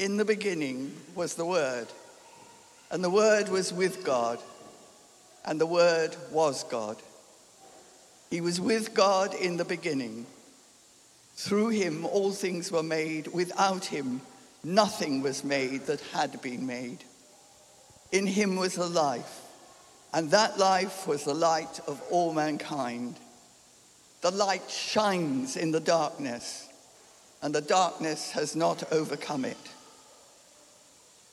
In the beginning was the Word, and the Word was with God, and the Word was God. He was with God in the beginning. Through him all things were made. Without him nothing was made that had been made. In him was a life, and that life was the light of all mankind. The light shines in the darkness, and the darkness has not overcome it.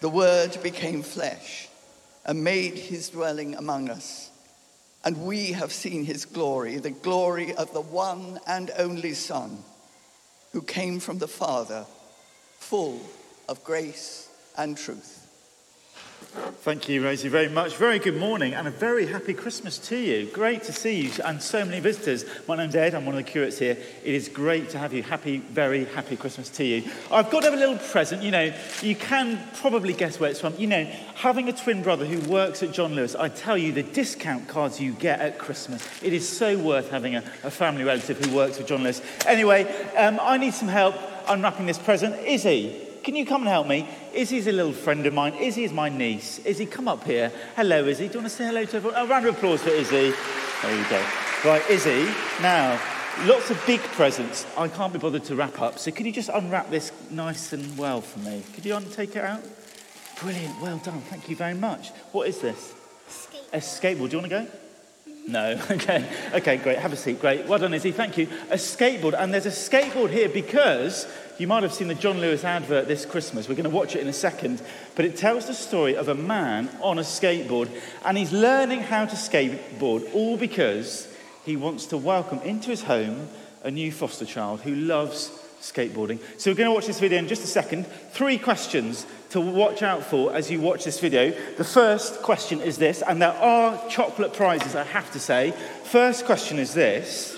The Word became flesh and made his dwelling among us. And we have seen his glory, the glory of the one and only Son, who came from the Father, full of grace and truth. Thank you, Rosie, very much. Very good morning and a very happy Christmas to you. Great to see you and so many visitors. My name's Ed, I'm one of the curates here. It is great to have you. Happy, very happy Christmas to you. I've got a little present. You know, you can probably guess where it's from. You know, having a twin brother who works at John Lewis, I tell you, the discount cards you get at Christmas, it is so worth having a, a family relative who works with John Lewis. Anyway, um, I need some help unwrapping this present. Izzy, can you come and help me? Izzy's a little friend of mine. Izzy is my niece. Izzy, come up here. Hello, Izzy. Do you want to say hello to everyone? A round of applause for Izzy. There you go. Right, Izzy. Now, lots of big presents. I can't be bothered to wrap up. So could you just unwrap this nice and well for me? Could you take it out? Brilliant. Well done. Thank you very much. What is this? Skate. A skateboard. Do you want to go? No. Okay. Okay, great. Have a seat. Great. Well done, Izzy. Thank you. A skateboard. And there's a skateboard here because you might have seen the John Lewis advert this Christmas. We're going to watch it in a second. But it tells the story of a man on a skateboard, and he's learning how to skateboard, all because he wants to welcome into his home a new foster child who loves skateboarding. So we're going to watch this video in just a second. Three questions to watch out for as you watch this video. The first question is this, and there are chocolate prizes, I have to say. First question is this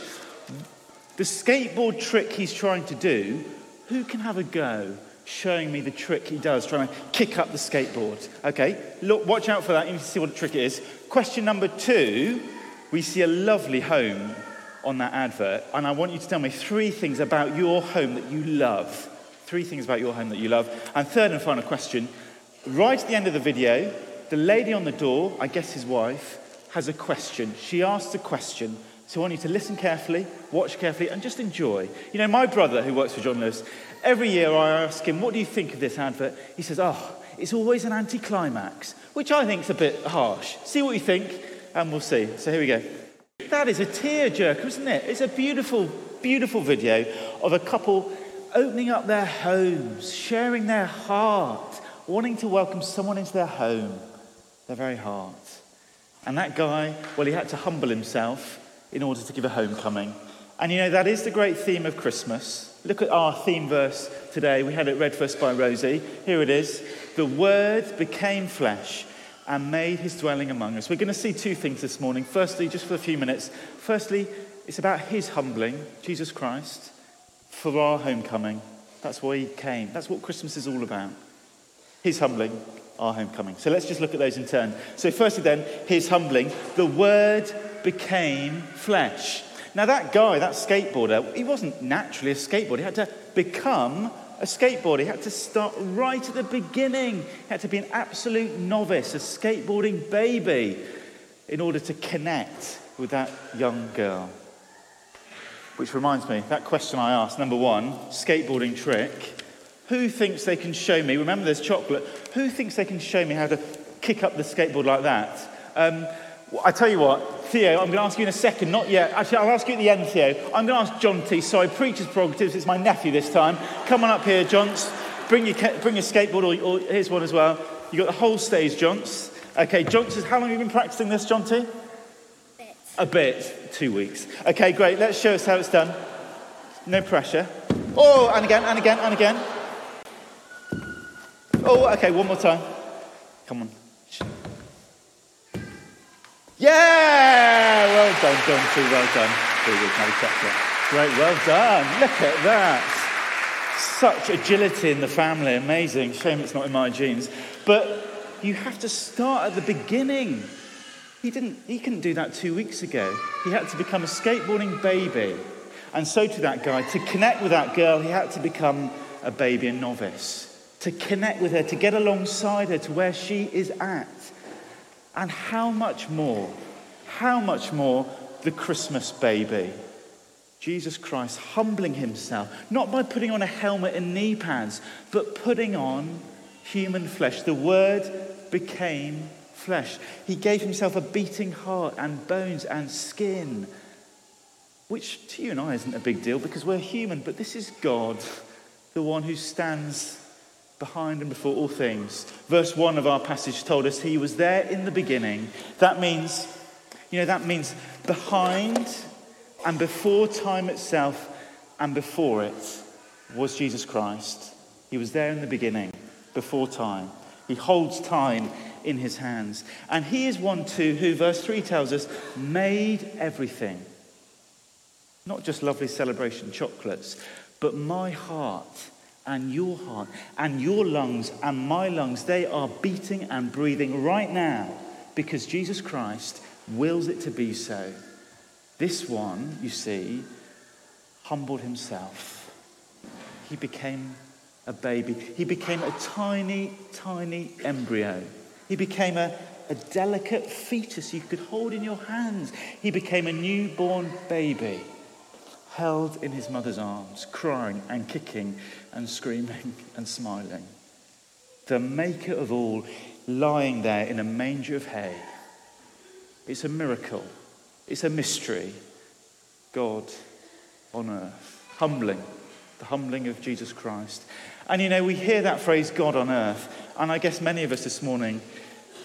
The skateboard trick he's trying to do who can have a go showing me the trick he does, trying to kick up the skateboard? Okay, look, watch out for that. You need to see what the trick is. Question number two we see a lovely home on that advert, and I want you to tell me three things about your home that you love. Three things about your home that you love. And third and final question right at the end of the video, the lady on the door, I guess his wife, has a question. She asks a question so I want you to listen carefully, watch carefully, and just enjoy. You know, my brother, who works for John Lewis, every year I ask him, What do you think of this advert? He says, Oh, it's always an anticlimax, which I think is a bit harsh. See what you think, and we'll see. So here we go. That is a tearjerker, isn't it? It's a beautiful, beautiful video of a couple opening up their homes, sharing their heart, wanting to welcome someone into their home, their very heart. And that guy, well, he had to humble himself in order to give a homecoming. And you know, that is the great theme of Christmas. Look at our theme verse today. We had it read first by Rosie. Here it is The Word became flesh and made his dwelling among us. We're going to see two things this morning. Firstly, just for a few minutes, firstly, it's about his humbling, Jesus Christ, for our homecoming. That's why he came. That's what Christmas is all about. His humbling, our homecoming. So let's just look at those in turn. So, firstly, then, his humbling. The Word became flesh. Now, that guy, that skateboarder, he wasn't naturally a skateboarder. He had to become a skateboarder. He had to start right at the beginning. He had to be an absolute novice, a skateboarding baby, in order to connect with that young girl. Which reminds me, that question I asked, number one, skateboarding trick. Who thinks they can show me, remember there's chocolate, who thinks they can show me how to kick up the skateboard like that. Um, I tell you what, Theo, I'm going to ask you in a second, not yet. Actually, I'll ask you at the end, Theo. I'm going to ask John T. Sorry, preacher's prerogatives. It's my nephew this time. Come on up here, Johns. Bring your, bring your skateboard, or, or here's one as well. You've got the whole stage, Johns. Okay, Johns, how long have you been practicing this, John T? Bit. A bit. Two weeks. Okay, great. Let's show us how it's done. No pressure. Oh, and again, and again, and again. Oh, okay, one more time. Come on. Yeah! Well done, T. Well done. Great, well done. Look at that. Such agility in the family. Amazing. Shame it's not in my genes. But you have to start at the beginning. He didn't he couldn't do that two weeks ago. He had to become a skateboarding baby. And so to that guy, to connect with that girl, he had to become a baby, a novice. To connect with her, to get alongside her to where she is at. And how much more, how much more the Christmas baby? Jesus Christ humbling himself, not by putting on a helmet and knee pads, but putting on human flesh. The Word became flesh. He gave himself a beating heart and bones and skin, which to you and I isn't a big deal because we're human, but this is God, the one who stands behind and before all things. Verse 1 of our passage told us he was there in the beginning. That means, you know, that means behind and before time itself and before it was Jesus Christ. He was there in the beginning, before time. He holds time in his hands. And he is one too who, verse 3 tells us, made everything. Not just lovely celebration chocolates, but my heart and your heart and your lungs and my lungs, they are beating and breathing right now because Jesus Christ wills it to be so. This one, you see, humbled himself. He became a baby. He became a tiny, tiny embryo. He became a, a delicate fetus you could hold in your hands. He became a newborn baby held in his mother's arms, crying and kicking and screaming and smiling. The maker of all lying there in a manger of hay. It's a miracle, it's a mystery. God on earth, humbling, the humbling of Jesus Christ. And you know, we hear that phrase, God on earth, and I guess many of us this morning,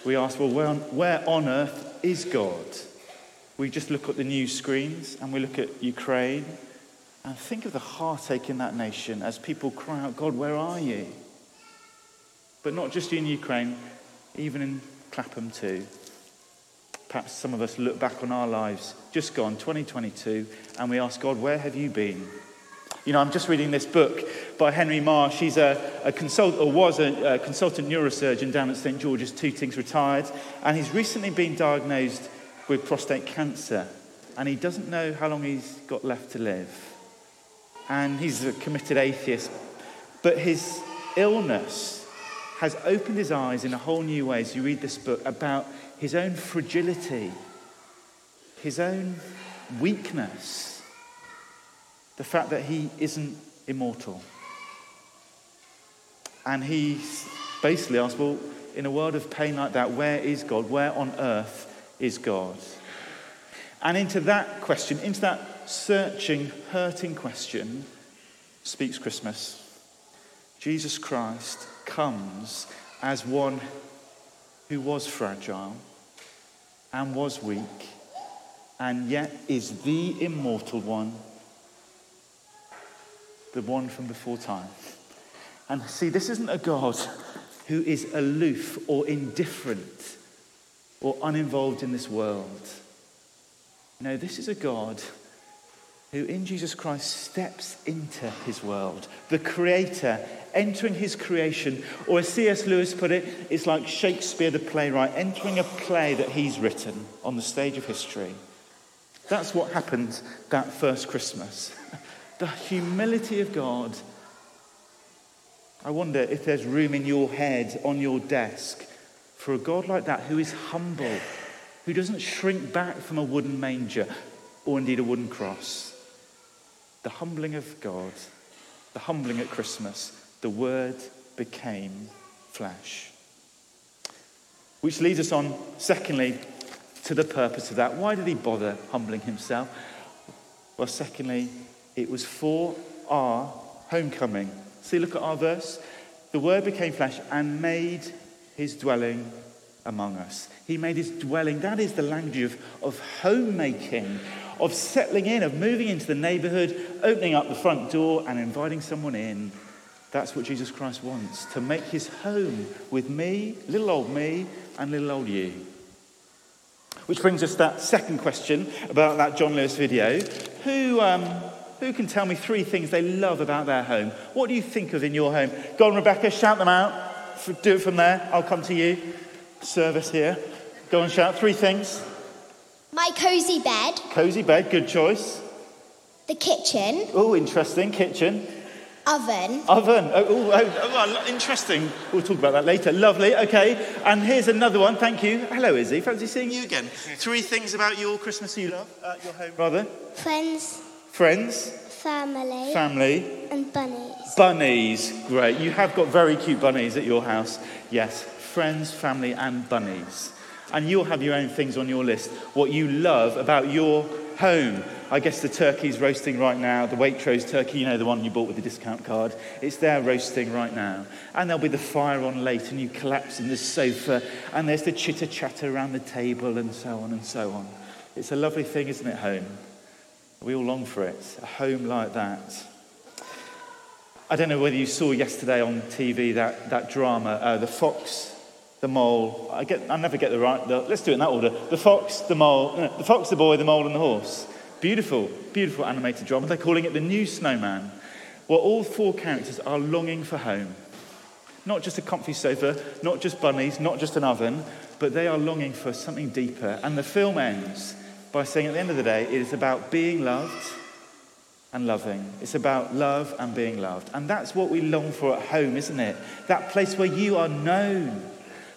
we ask, well, where on, where on earth is God? We just look at the news screens and we look at Ukraine and think of the heartache in that nation as people cry out, God, where are you? But not just in Ukraine, even in Clapham too. Perhaps some of us look back on our lives, just gone, 2022, and we ask God, where have you been? You know, I'm just reading this book by Henry Marsh. He's a, a consultant, or was a, a consultant neurosurgeon down at St George's Tooting's, retired, and he's recently been diagnosed with prostate cancer, and he doesn't know how long he's got left to live. And he's a committed atheist, but his illness has opened his eyes in a whole new way as you read this book about his own fragility, his own weakness, the fact that he isn't immortal. And he basically asks, Well, in a world of pain like that, where is God? Where on earth is God? And into that question, into that searching, hurting question, speaks Christmas. Jesus Christ comes as one who was fragile and was weak, and yet is the immortal one, the one from before time. And see, this isn't a God who is aloof or indifferent or uninvolved in this world. No, this is a God who in Jesus Christ steps into his world, the creator entering his creation, or as C.S. Lewis put it, it's like Shakespeare the playwright entering a play that he's written on the stage of history. That's what happened that first Christmas. The humility of God. I wonder if there's room in your head, on your desk, for a God like that who is humble, who doesn't shrink back from a wooden manger or indeed a wooden cross the humbling of God, the humbling at Christmas, the Word became flesh. Which leads us on, secondly, to the purpose of that. Why did he bother humbling himself? Well, secondly, it was for our homecoming. See, look at our verse. The Word became flesh and made his dwelling among us. He made his dwelling. That is the language of, of homemaking, of settling in, of moving into the neighborhood, opening up the front door and inviting someone in that's what Jesus Christ wants to make his home with me, little old me, and little old you. Which brings us to that second question about that John Lewis video. Who, um, who can tell me three things they love about their home? What do you think of in your home? Go on, Rebecca, shout them out. Do it from there. I'll come to you. Service here. Go and shout three things. My cozy bed. Cozy bed, good choice. The kitchen. Oh, interesting. Kitchen. Oven. Oven. Oh, oh, oh, oh, interesting. We'll talk about that later. Lovely. Okay. And here's another one. Thank you. Hello, Izzy. Fancy seeing you again. Three things about your Christmas you love at your home, rather. Friends. Friends. Family. Family. And bunnies. Bunnies. Great. You have got very cute bunnies at your house. Yes. Friends, family, and bunnies. And you'll have your own things on your list. What you love about your home. I guess the turkey's roasting right now, the Waitrose turkey, you know, the one you bought with the discount card. It's there roasting right now. And there'll be the fire on late, and you collapse in the sofa, and there's the chitter chatter around the table, and so on and so on. It's a lovely thing, isn't it, home? We all long for it, a home like that. I don't know whether you saw yesterday on TV that, that drama, uh, The Fox the mole. I, get, I never get the right. The, let's do it in that order. The fox, the mole, no, the fox, the boy, the mole, and the horse. Beautiful, beautiful animated drama. They're calling it the new snowman. Well, all four characters are longing for home. Not just a comfy sofa, not just bunnies, not just an oven, but they are longing for something deeper. And the film ends by saying at the end of the day, it is about being loved and loving. It's about love and being loved. And that's what we long for at home, isn't it? That place where you are known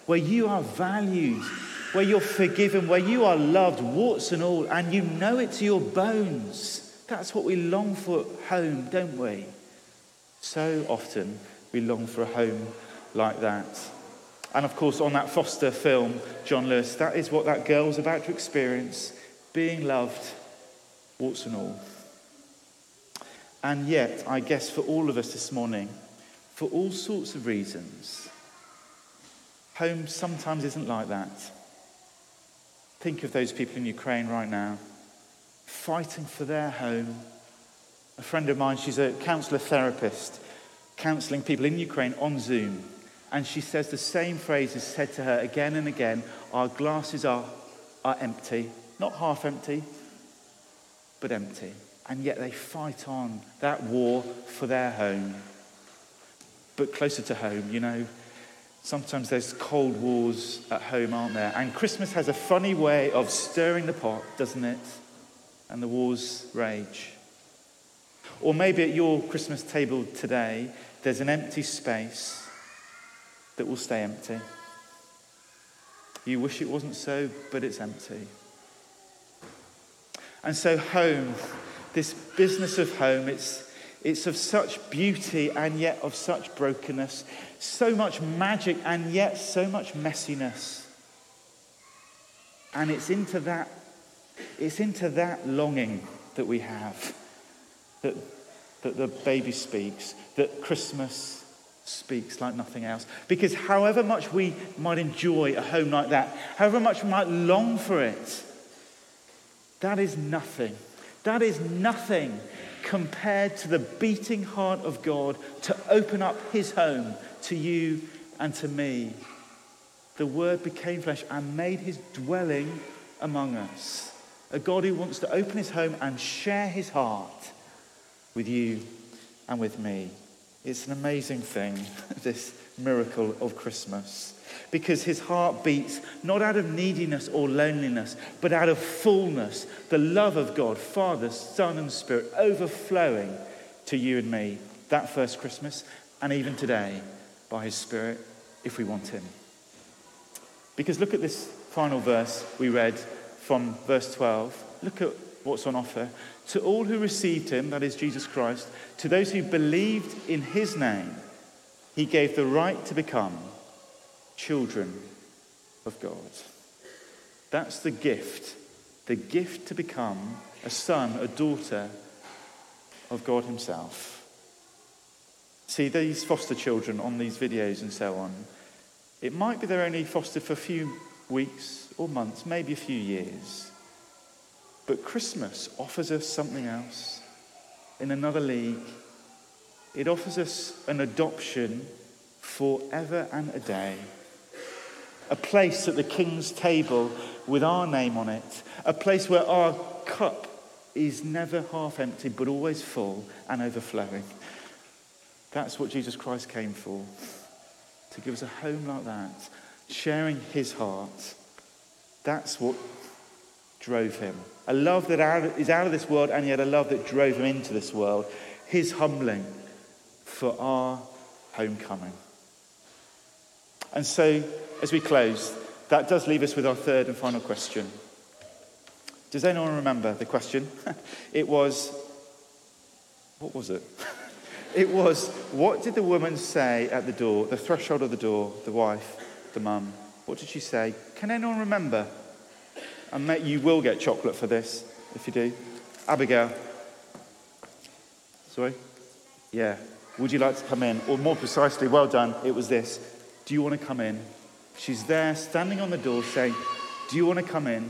where you are valued, where you're forgiven, where you are loved, warts and all, and you know it to your bones. That's what we long for at home, don't we? So often we long for a home like that. And of course, on that Foster film, John Lewis, that is what that girl was about to experience being loved, warts and all. And yet, I guess for all of us this morning, for all sorts of reasons, Home sometimes isn't like that. Think of those people in Ukraine right now, fighting for their home. A friend of mine, she's a counselor therapist, counseling people in Ukraine on Zoom. And she says the same phrase is said to her again and again Our glasses are, are empty, not half empty, but empty. And yet they fight on that war for their home. But closer to home, you know, Sometimes there's cold wars at home, aren't there? And Christmas has a funny way of stirring the pot, doesn't it? And the wars rage. Or maybe at your Christmas table today, there's an empty space that will stay empty. You wish it wasn't so, but it's empty. And so, home, this business of home, it's it's of such beauty and yet of such brokenness, so much magic and yet so much messiness. And it's into that, it's into that longing that we have, that, that the baby speaks, that Christmas speaks like nothing else. Because however much we might enjoy a home like that, however much we might long for it, that is nothing. That is nothing compared to the beating heart of God to open up his home to you and to me. The Word became flesh and made his dwelling among us. A God who wants to open his home and share his heart with you and with me. It's an amazing thing, this miracle of Christmas because his heart beats not out of neediness or loneliness, but out of fullness, the love of God, Father, Son, and Spirit overflowing to you and me that first Christmas and even today by his Spirit if we want him. Because look at this final verse we read from verse 12. Look at what's on offer. To all who received him, that is Jesus Christ, to those who believed in his name, he gave the right to become children of God. That's the gift. The gift to become a son, a daughter of God Himself. See, these foster children on these videos and so on, it might be they're only fostered for a few weeks or months, maybe a few years. But Christmas offers us something else in another league. It offers us an adoption forever and a day. A place at the king's table with our name on it. A place where our cup is never half empty, but always full and overflowing. That's what Jesus Christ came for. To give us a home like that, sharing his heart. That's what drove him. A love that is out of this world, and yet a love that drove him into this world. His humbling for our homecoming. And so, as we close, that does leave us with our third and final question. Does anyone remember the question? it was, what was it? it was, what did the woman say at the door, the threshold of the door, the wife, the mum? What did she say? Can anyone remember? And mate, you will get chocolate for this if you do. Abigail. Sorry? Yeah. Would you like to come in? Or more precisely, well done, it was this. Do you want to come in? She's there standing on the door saying, Do you want to come in?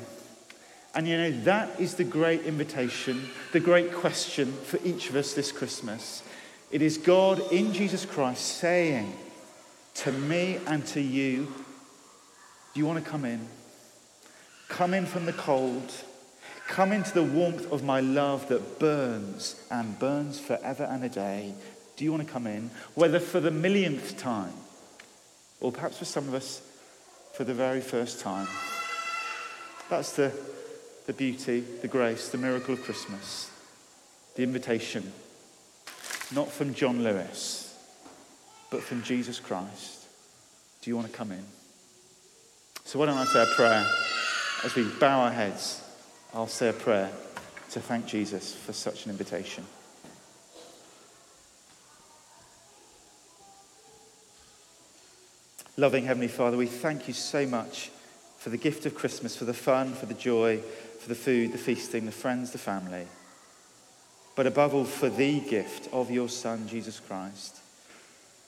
And you know, that is the great invitation, the great question for each of us this Christmas. It is God in Jesus Christ saying to me and to you, Do you want to come in? Come in from the cold. Come into the warmth of my love that burns and burns forever and a day. Do you want to come in? Whether for the millionth time, or perhaps for some of us, for the very first time. That's the, the beauty, the grace, the miracle of Christmas. The invitation, not from John Lewis, but from Jesus Christ. Do you want to come in? So, why don't I say a prayer? As we bow our heads, I'll say a prayer to thank Jesus for such an invitation. Loving Heavenly Father, we thank you so much for the gift of Christmas, for the fun, for the joy, for the food, the feasting, the friends, the family. But above all, for the gift of your Son, Jesus Christ,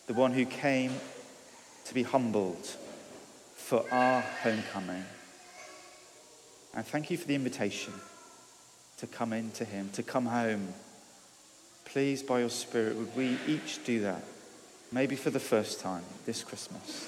the one who came to be humbled for our homecoming. And thank you for the invitation to come into Him, to come home. Please, by your Spirit, would we each do that, maybe for the first time this Christmas.